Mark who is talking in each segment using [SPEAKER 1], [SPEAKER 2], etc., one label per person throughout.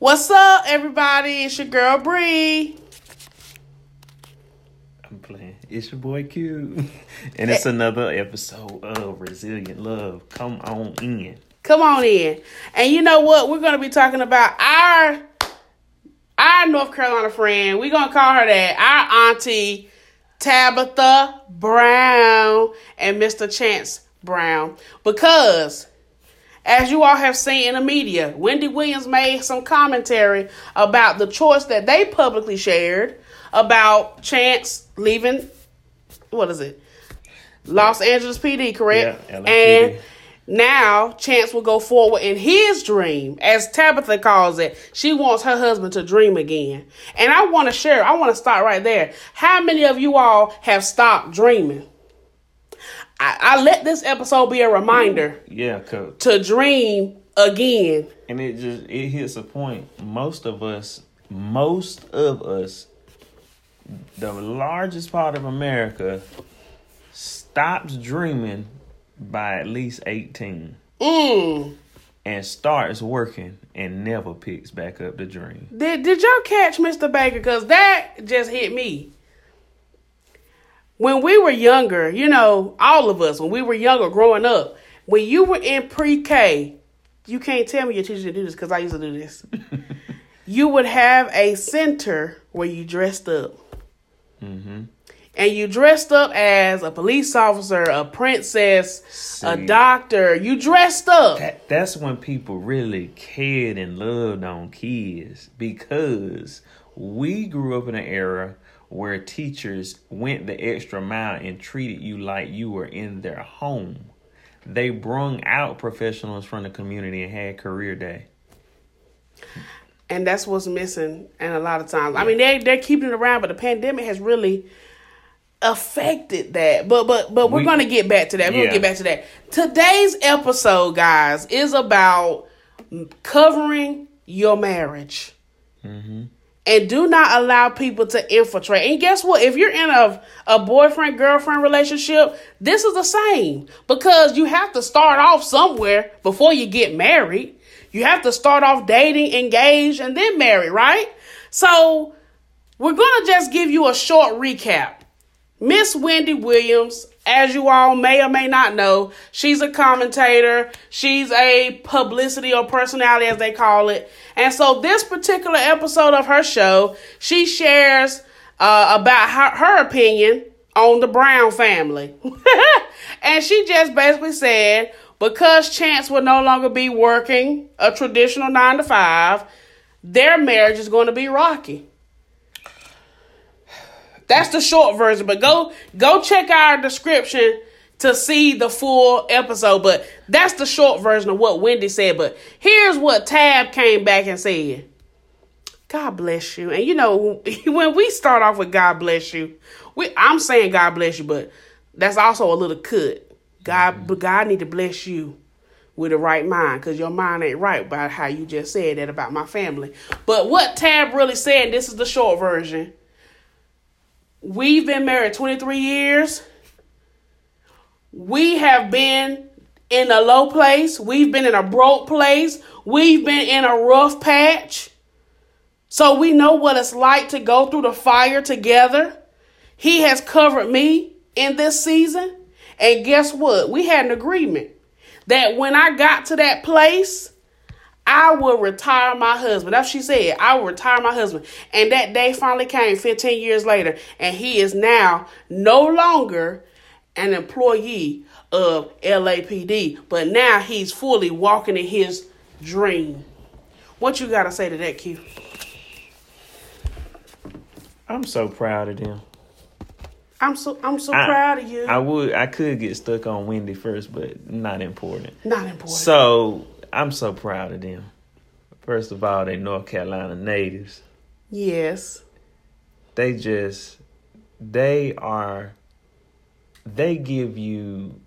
[SPEAKER 1] What's up, everybody? It's your girl Bree.
[SPEAKER 2] I'm playing. It's your boy Q, and it's another episode of Resilient Love. Come on in.
[SPEAKER 1] Come on in. And you know what? We're gonna be talking about our our North Carolina friend. We're gonna call her that. Our auntie Tabitha Brown and Mr. Chance Brown. Because as you all have seen in the media, Wendy Williams made some commentary about the choice that they publicly shared about Chance leaving what is it? Los Angeles PD, correct?
[SPEAKER 2] Yeah, LAPD.
[SPEAKER 1] and now Chance will go forward in his dream, as Tabitha calls it. She wants her husband to dream again. And I want to share, I want to start right there. How many of you all have stopped dreaming? I, I let this episode be a reminder
[SPEAKER 2] Yeah, cause,
[SPEAKER 1] to dream again.
[SPEAKER 2] and it just it hits a point. Most of us, most of us, the largest part of America, stops dreaming by at least eighteen,
[SPEAKER 1] Mm.
[SPEAKER 2] and starts working and never picks back up the dream.
[SPEAKER 1] Did did y'all catch Mr. Baker? Cause that just hit me. When we were younger, you know, all of us, when we were younger growing up, when you were in pre-K, you can't tell me your teacher didn't do this because I used to do this. you would have a center where you dressed up.
[SPEAKER 2] Mm-hmm.
[SPEAKER 1] And you dressed up as a police officer, a princess, a doctor. You dressed up.
[SPEAKER 2] That, that's when people really cared and loved on kids because we grew up in an era where teachers went the extra mile and treated you like you were in their home. They brung out professionals from the community and had career day.
[SPEAKER 1] and that's what's missing and a lot of times. I mean they, they're keeping it around but the pandemic has really affected that. But but but we're
[SPEAKER 2] We-
[SPEAKER 1] gonna get back to that. We're
[SPEAKER 2] Yeah.
[SPEAKER 1] gonna get back to that. Today's episode guys is about covering your marriage mm-hmm. And do not allow people to infiltrate. And guess what? If you're in a a boyfriend girlfriend relationship, this is the same because you have to start off somewhere before you get married. You have to start off dating, engage, and then marry, right? So we're gonna just give you a short recap. Miss Wendy Williams, as you all may or may not know, she's a commentator. She's a publicity or personality, as they call it. And so, this particular episode of her show, she shares uh, about her, her opinion on the Brown family. and she just basically said because Chance will no longer be working a traditional nine to five, their marriage is going to be rocky. That's the short version, but go go check our description to see the full episode. But that's the short version of what Wendy said. But here's what Tab came back and said. God bless you. And you know, when we start off with God bless you, we I'm saying God bless you, but that's also a little cut. God mm-hmm. but God need to bless you with the right mind because your mind ain't right about how you just said that about my family. But what Tab really said, this is the short version. We've been married 23 years. We have been in a low place. We've been in a broke place. We've been in a rough patch. So we know what it's like to go through the fire together. He has covered me in this season. And guess what? We had an agreement that when I got to that place, I will retire my husband. That's what she said. I will retire my husband. And that day finally came 15 years later. And he is now no longer an employee of LAPD. But now he's fully walking in his dream. What you got to say to that, Q?
[SPEAKER 2] I'm so proud of them.
[SPEAKER 1] I'm so I'm so
[SPEAKER 2] I-
[SPEAKER 1] proud of you.
[SPEAKER 2] I would I could get stuck on Wendy first, but not important.
[SPEAKER 1] Not important.
[SPEAKER 2] So I'm so proud of them. First of all, they North Carolina natives.
[SPEAKER 1] yes.
[SPEAKER 2] They just they are they give you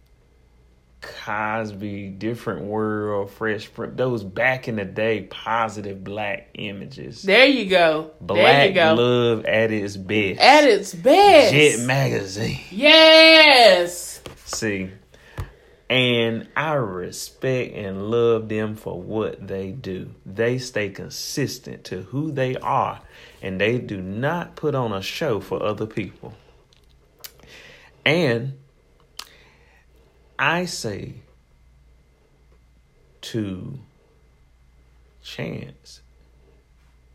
[SPEAKER 2] Cosby, Different World, Fresh those back in the day positive black images.
[SPEAKER 1] There you go. there
[SPEAKER 2] Black
[SPEAKER 1] you go.
[SPEAKER 2] love at its best.
[SPEAKER 1] At its best.
[SPEAKER 2] Jet magazine.
[SPEAKER 1] yes.
[SPEAKER 2] See, And I respect and love them for what they do. They stay consistent to who they are and they do not put on a show for other people. And I say to Chance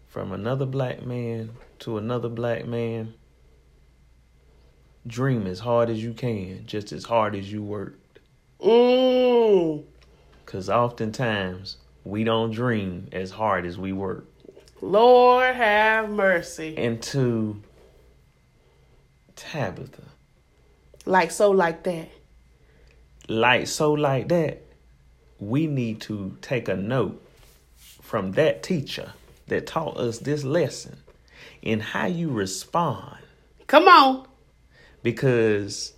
[SPEAKER 2] from another black man to another black man, dream as hard as you can, just as hard as you work.
[SPEAKER 1] Mm.
[SPEAKER 2] Because oftentimes we don't dream as hard as we work.
[SPEAKER 1] Lord have mercy.
[SPEAKER 2] And to Tabitha,
[SPEAKER 1] Like so, like that.
[SPEAKER 2] like so, like that, we need to take a note from that teacher that taught us this lesson in how you respond.
[SPEAKER 1] Come on.
[SPEAKER 2] because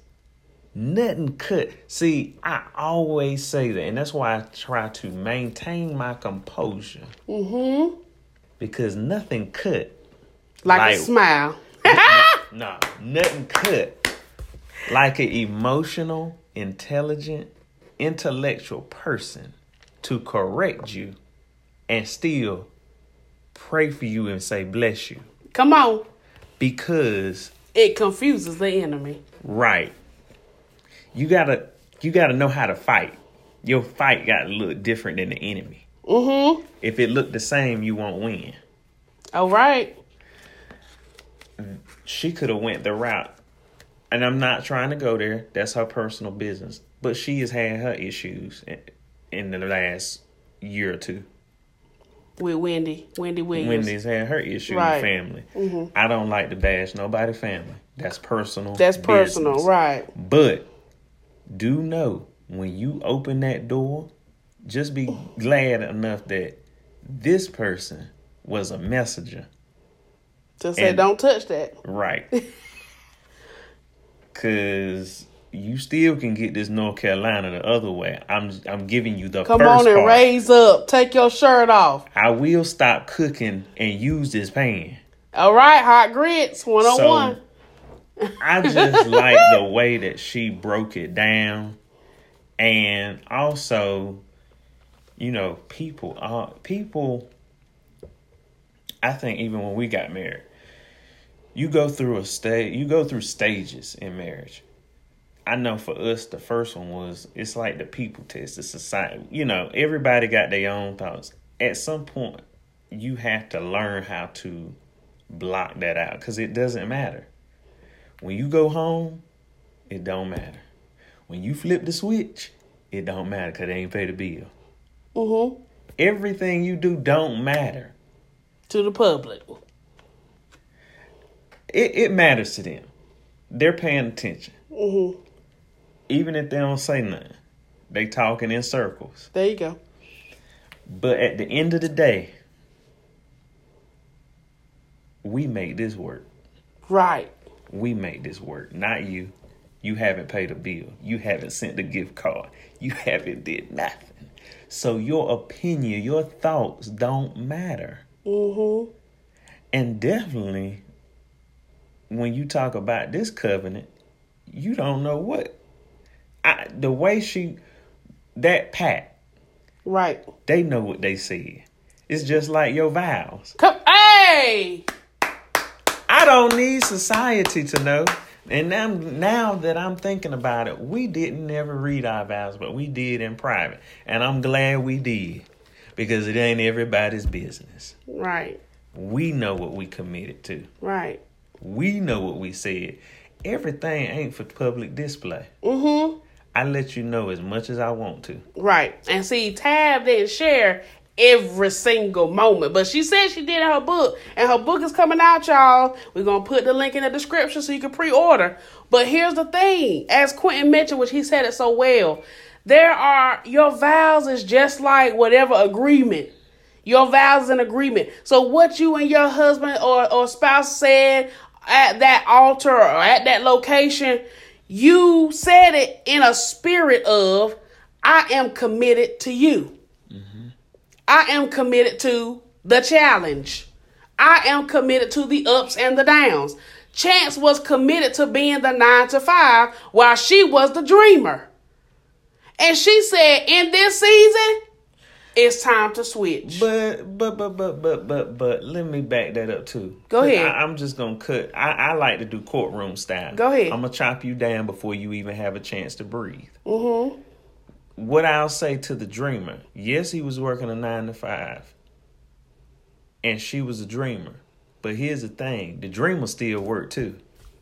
[SPEAKER 2] nothing could see i always say that and that's why i try to maintain my composure
[SPEAKER 1] Mm-hmm.
[SPEAKER 2] because nothing could
[SPEAKER 1] Like,
[SPEAKER 2] Like-
[SPEAKER 1] a smile.
[SPEAKER 2] no nothing could like an emotional intelligent intellectual person to correct you and still pray for you and say bless you
[SPEAKER 1] Come on.
[SPEAKER 2] because
[SPEAKER 1] It confuses the enemy.
[SPEAKER 2] Right. You gotta you gotta know how to fight. Your fight gotta look different than the enemy.
[SPEAKER 1] Mm-hmm.
[SPEAKER 2] If it looked the same, you won't win.
[SPEAKER 1] All right.
[SPEAKER 2] She could have went the route, and I'm not trying to go there. That's her personal business. But she has had her issues in, the last year or two.
[SPEAKER 1] With Wendy. Wendy Williams.
[SPEAKER 2] Wendy's had her issue
[SPEAKER 1] Right.
[SPEAKER 2] in family. I don't like to bash nobody family. That's personal.
[SPEAKER 1] That's personal,
[SPEAKER 2] business.
[SPEAKER 1] right?
[SPEAKER 2] But do know when you open that door, just be glad enough that this person was a messenger.
[SPEAKER 1] To say,
[SPEAKER 2] And-
[SPEAKER 1] don't touch that.
[SPEAKER 2] Right. Cause you still can get this North Carolina the other way. I'm I'm giving you the
[SPEAKER 1] Come on and
[SPEAKER 2] part.
[SPEAKER 1] raise up. Take your shirt off.
[SPEAKER 2] I will stop cooking and use this pan.
[SPEAKER 1] All right, hot grits, one on one.
[SPEAKER 2] I just like the way that she broke it down, and also, you know, people, uh, people. I think even when we got married, you go through a stage. You go through stages in marriage. I know for us, the first one was it's like the people test, the society. You know, everybody got their own thoughts. At some point, you have to learn how to block that out because it doesn't matter. When you go home, it don't matter. When you flip the switch, it don't matter because they ain't pay the bill.
[SPEAKER 1] Mm-hmm.
[SPEAKER 2] Everything you do don't matter.
[SPEAKER 1] To the public.
[SPEAKER 2] It, it matters to them. They're paying attention.
[SPEAKER 1] Mm-hmm.
[SPEAKER 2] Even if they don't say nothing. They talking in circles.
[SPEAKER 1] There you go.
[SPEAKER 2] But at the end of the day, we make this work.
[SPEAKER 1] Right.
[SPEAKER 2] We make this work, not you. You haven't paid a bill. You haven't sent a gift card. You haven't did nothing. So your opinion, your thoughts don't matter.
[SPEAKER 1] Mm-hmm.
[SPEAKER 2] And definitely when you talk about this covenant, you don't know what I, the way she that pat,
[SPEAKER 1] Right.
[SPEAKER 2] they know what they said. It's just like your vows.
[SPEAKER 1] Come hey!
[SPEAKER 2] I don't need society to know. And now, now that I'm thinking about it, we didn't ever read our vows, but we did in private. And I'm glad we did because it ain't everybody's business.
[SPEAKER 1] Right.
[SPEAKER 2] We know what we committed to,
[SPEAKER 1] Right.
[SPEAKER 2] we know what we said. Everything ain't for public display.
[SPEAKER 1] Mm-hmm.
[SPEAKER 2] I let you know as much as I want to.
[SPEAKER 1] Right. And see, Tab didn't share every single moment, but she said she did her book, and her book is coming out, y'all. We're gonna put the link in the description so you can pre-order. But here's the thing, as Quentin mentioned, which he said it so well, there are your vows is just like whatever agreement. Your vows is an agreement. So what you and your husband or, or spouse said at that altar or at that location, you said it in a spirit of, I am committed to you. I am committed to the challenge. I am committed to the ups and the downs. Chance was committed to being the nine to five while she was the dreamer. And she said, in this season, it's time to switch.
[SPEAKER 2] But but but but but but but let me back that up too.
[SPEAKER 1] Go ahead.
[SPEAKER 2] I, am just gonna cut. I, I like to do courtroom style.
[SPEAKER 1] Go ahead.
[SPEAKER 2] I'm gonna chop you down before you even have a chance to breathe.
[SPEAKER 1] Mm-hmm.
[SPEAKER 2] What I'll say to the dreamer: Yes, he was working a nine to five, and she was a dreamer. But here's the thing: the dreamer still worked too.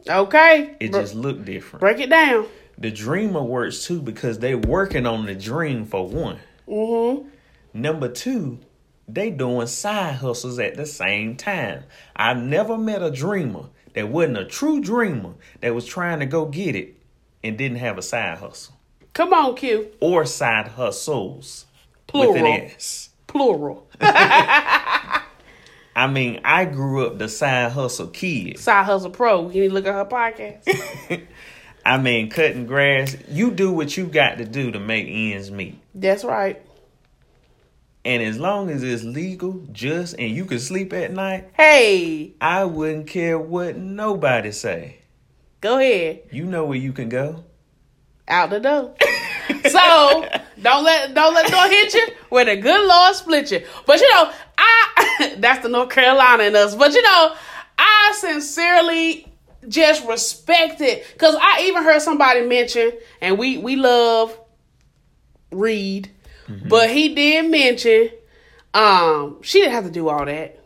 [SPEAKER 1] Okay.
[SPEAKER 2] It just looked different.
[SPEAKER 1] Break it down.
[SPEAKER 2] The dreamer works too because they working on the dream for one.
[SPEAKER 1] Mm-hmm.
[SPEAKER 2] Number two, they doing side hustles at the same time. I never met a dreamer that wasn't a true dreamer that was trying to go get it and didn't have a side hustle.
[SPEAKER 1] Come on, Q.
[SPEAKER 2] Or side hustles.
[SPEAKER 1] Plural.
[SPEAKER 2] With an S.
[SPEAKER 1] Plural.
[SPEAKER 2] I mean, I grew up the side hustle kid.
[SPEAKER 1] Side hustle pro. You need to look at her podcast.
[SPEAKER 2] I mean, cutting grass. You do what you got to do to make ends meet.
[SPEAKER 1] That's right.
[SPEAKER 2] And as long as it's legal, just, and you can sleep at night,
[SPEAKER 1] hey,
[SPEAKER 2] I wouldn't care what nobody say.
[SPEAKER 1] Go ahead.
[SPEAKER 2] You know where you can go.
[SPEAKER 1] Out the door. so don't let don't let door hit you where the good Lord split you. But you know, I that's the North Carolina in us. But you know, I sincerely just respect it because I even heard somebody mention, and we we love Reed Mm-hmm. But he did mention um she didn't have to do all that.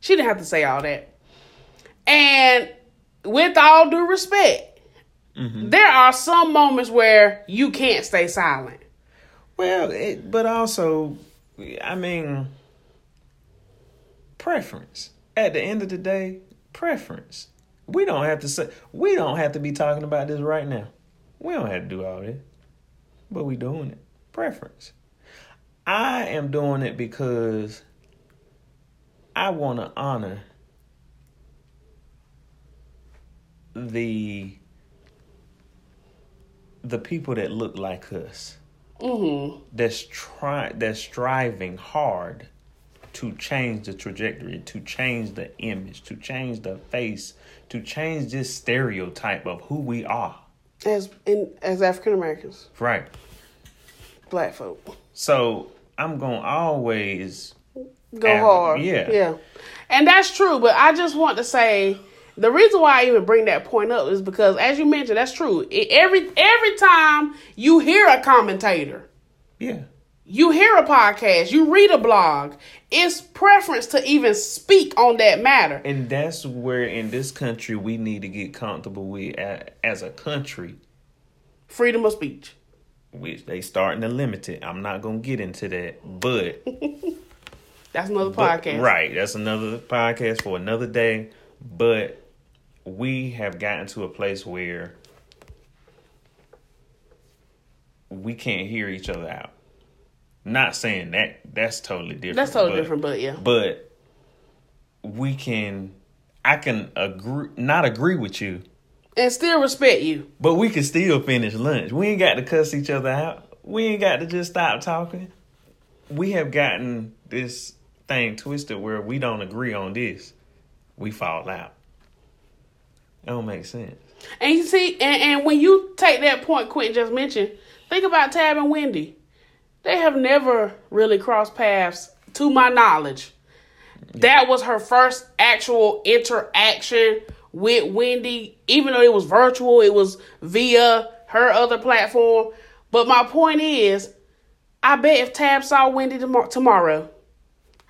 [SPEAKER 1] She didn't have to say all that. And with all due respect, mm-hmm. there are some moments where you can't stay silent.
[SPEAKER 2] Well, it, but also, I mean, preference. At the end of the day, preference. We don't have to say. We don't have to be talking about this right now. We don't have to do all this, but we doing it. Preference. I am doing it because I want to honor the the people that look like us.
[SPEAKER 1] Mm-hmm.
[SPEAKER 2] That's try that's striving hard to change the trajectory, to change the image, to change the face, to change this stereotype of who we are
[SPEAKER 1] as in as African Americans.
[SPEAKER 2] Right.
[SPEAKER 1] Black folk.
[SPEAKER 2] So I'm gonna always
[SPEAKER 1] go hard.
[SPEAKER 2] Yeah,
[SPEAKER 1] yeah, and that's true. But I just want to say the reason why I even bring that point up is because, as you mentioned, that's true. Every every time you hear a commentator,
[SPEAKER 2] yeah,
[SPEAKER 1] you hear a podcast, you read a blog, it's preference to even speak on that matter.
[SPEAKER 2] And that's where in this country we need to get comfortable with as a country.
[SPEAKER 1] Freedom of speech
[SPEAKER 2] which they starting to limit it. I'm not gonna get into that, but
[SPEAKER 1] that's another but, podcast.
[SPEAKER 2] Right, that's another podcast for another day. But we have gotten to a place where we can't hear each other out. Not saying that that's totally different.
[SPEAKER 1] That's totally but, different, but yeah.
[SPEAKER 2] But we can I can agree not agree with you
[SPEAKER 1] and still respect you.
[SPEAKER 2] But we can still finish lunch. We ain't got to cuss each other out. We ain't got to just stop talking. We have gotten this thing twisted where we don't agree on this. We fall out. That don't make sense.
[SPEAKER 1] And you see, and, and when you take that point Quentin just mentioned, think about Tab and Wendy. They have never really crossed paths, to my knowledge. Yeah. That was her first actual interaction with Wendy, even though it was virtual, it was via her other platform. But my point is, I bet if Tab saw Wendy tom- tomorrow,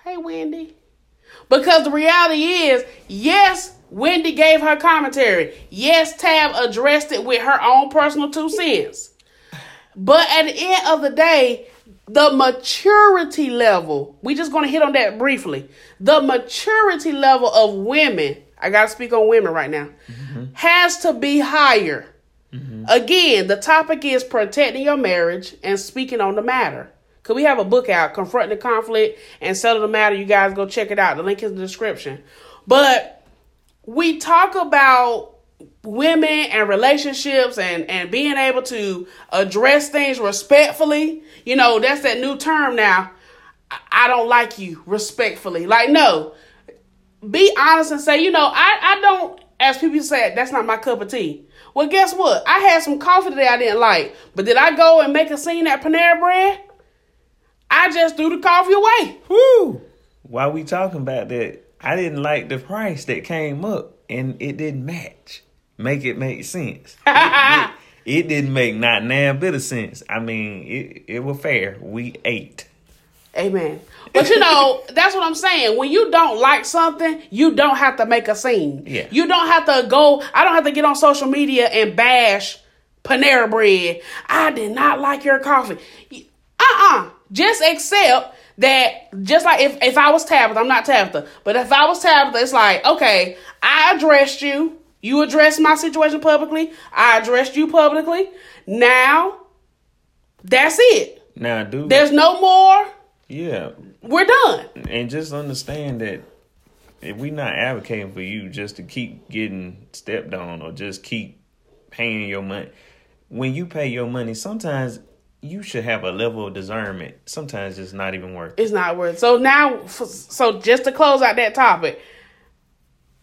[SPEAKER 1] hey Wendy, because the reality is, yes, Wendy gave her commentary. Yes, Tab addressed it with her own personal two cents. But at the end of the day, the maturity level, we just going to hit on that briefly. The maturity level of women I got to speak on women right now, mm-hmm. has to be higher. Mm-hmm. Again, the topic is protecting your marriage and speaking on the matter. Because we have a book out, Confronting the Conflict and Settle the Matter. You guys go check it out. The link is in the description. But we talk about women and relationships and, and being able to address things respectfully. You know, that's that new term now. I don't like you respectfully. Like, no, be honest and say, you know, I, I don't as people say, that's not my cup of tea. Well, guess what? I had some coffee today I didn't like, but did I go and make a scene at Panera Bread? I just threw the coffee away.
[SPEAKER 2] Woo! While we talking about that, I didn't like the price that came up, and it didn't match. Make it make sense. it, it, it didn't make not damn bit of sense. I mean, it it was fair. We ate.
[SPEAKER 1] Amen. But you know, that's what I'm saying. When you don't like something, you don't have to make a scene.
[SPEAKER 2] Yeah.
[SPEAKER 1] You don't have to go, I don't have to get on social media and bash Panera Bread. I did not like your coffee. Uh-uh. Just accept that just like if, if I was Tabitha, I'm not Tabitha, but if I was Tabitha, it's like, okay, I addressed you. You addressed my situation publicly. I addressed you publicly. Now, that's it.
[SPEAKER 2] Now, dude.
[SPEAKER 1] There's no more.
[SPEAKER 2] Yeah.
[SPEAKER 1] We're done.
[SPEAKER 2] And just understand that if we're not advocating for you just to keep getting stepped on or just keep paying your money, when you pay your money, sometimes you should have a level of discernment. Sometimes it's not even worth it.
[SPEAKER 1] It's not worth. It. So now, so just to close out that topic,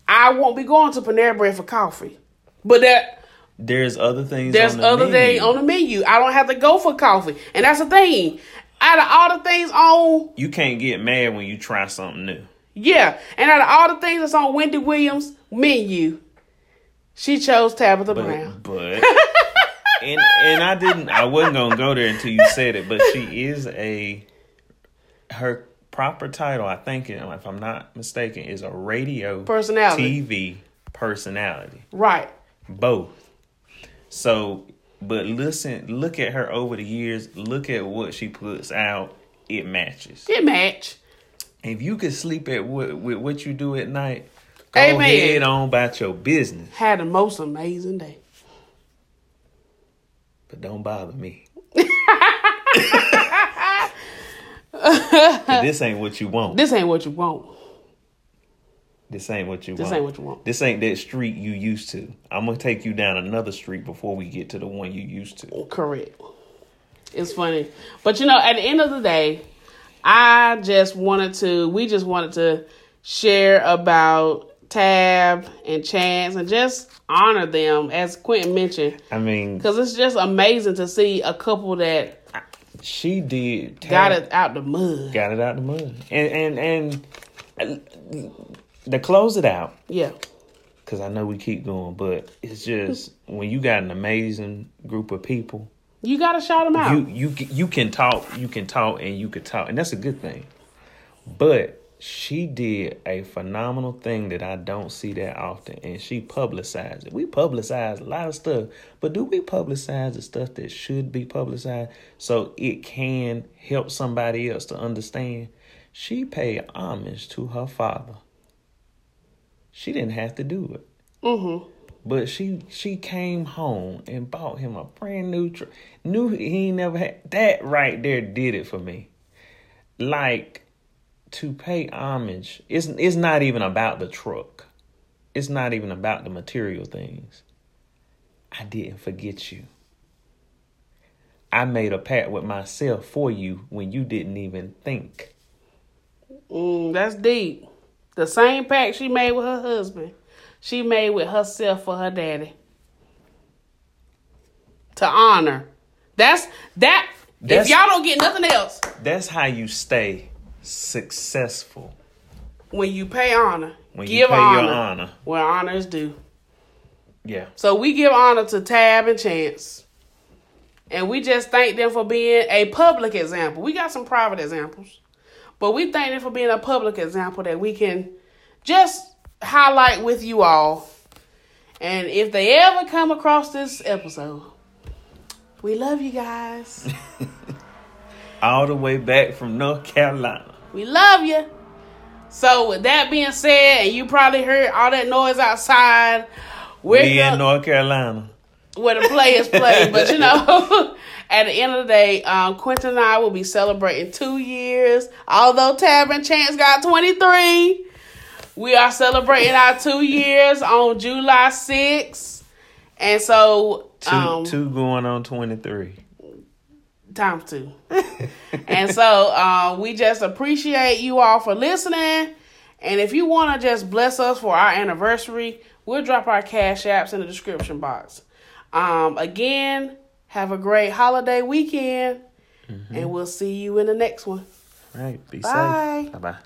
[SPEAKER 1] I won't be going to Panera Bread for coffee, but that
[SPEAKER 2] there's other things.
[SPEAKER 1] There's
[SPEAKER 2] the
[SPEAKER 1] other things on the menu. I don't have to go for coffee, and that's the thing. Out of all the things on,
[SPEAKER 2] you can't get mad when you try something new.
[SPEAKER 1] Yeah, and out of all the things that's on Wendy Williams' menu, she chose Tabitha
[SPEAKER 2] but,
[SPEAKER 1] Brown.
[SPEAKER 2] But and and I didn't. I wasn't gonna go there until you said it. But she is a her proper title. I think, if I'm not mistaken, is a radio
[SPEAKER 1] personality,
[SPEAKER 2] TV personality.
[SPEAKER 1] Right.
[SPEAKER 2] Both. So, but listen, look at her over the years. Look at what she puts out. It matches.
[SPEAKER 1] It match.
[SPEAKER 2] If you could sleep at what with what you do at night, go
[SPEAKER 1] Amen.
[SPEAKER 2] ahead on about your business.
[SPEAKER 1] Had the most amazing day.
[SPEAKER 2] But don't bother me. this ain't what you want.
[SPEAKER 1] This ain't what you want.
[SPEAKER 2] This ain't what you
[SPEAKER 1] this
[SPEAKER 2] want.
[SPEAKER 1] This ain't what you want.
[SPEAKER 2] This ain't that street you used to. I'm gonna take you down another street before we get to the one you used to.
[SPEAKER 1] Correct. It's funny. But you know, at the end of the day, I just wanted to we just wanted to share about Tab and Chance and just honor them as Quentin mentioned.
[SPEAKER 2] I mean,
[SPEAKER 1] because it's just amazing to see a couple that
[SPEAKER 2] she did
[SPEAKER 1] Tab, got it out the mud,
[SPEAKER 2] got it out the mud, and and and to close it out,
[SPEAKER 1] yeah.
[SPEAKER 2] Because I know we keep going, but it's just when you got an amazing group of people,
[SPEAKER 1] you got to shout them out.
[SPEAKER 2] You you you can talk, you can talk, and you can talk, and that's a good thing. But she did a phenomenal thing that I don't see that often, and she publicized it. We publicize a lot of stuff, but do we publicize the stuff that should be publicized so it can help somebody else to understand? She paid homage to her father. She didn't have to do it.
[SPEAKER 1] Mm-hmm.
[SPEAKER 2] But she she came home and bought him a brand new truck. Knew he never had that right there did it for me. Like to pay homage, it's it's not even about the truck. It's not even about the material things. I didn't forget you. I made a pact with myself for you when you didn't even think.
[SPEAKER 1] Mm, that's deep. The same pact she made with her husband, she made with herself for her daddy. To honor. That's that. That's, if y'all don't get nothing else,
[SPEAKER 2] that's how you stay successful.
[SPEAKER 1] When you pay honor,
[SPEAKER 2] when
[SPEAKER 1] give
[SPEAKER 2] you pay
[SPEAKER 1] honor,
[SPEAKER 2] your honor
[SPEAKER 1] where honor is due.
[SPEAKER 2] Yeah.
[SPEAKER 1] So we give honor to Tab and Chance. And we just thank them for being a public example. We got some private examples. But we thank them for being a public example that we can just highlight with you all. And if they ever come across this episode, we love you guys.
[SPEAKER 2] all the way back from North Carolina.
[SPEAKER 1] We love you. So with that being said, and you probably heard all that noise outside.
[SPEAKER 2] We're in North Carolina.
[SPEAKER 1] Where the play is played, But you know, at the end of the day, um, Quentin and I will be celebrating two years. Although Tab and Chance got 23, we are celebrating our two years on July 6th. And so.
[SPEAKER 2] Two, um, two going on 23.
[SPEAKER 1] Time to. and so uh, we just appreciate you all for listening. And if you want to just bless us for our anniversary, we'll drop our cash apps in the description box. Um, again, have a great holiday weekend, mm-hmm. and we'll see you in the next one.
[SPEAKER 2] All right. Be
[SPEAKER 1] Bye.
[SPEAKER 2] safe. Bye bye.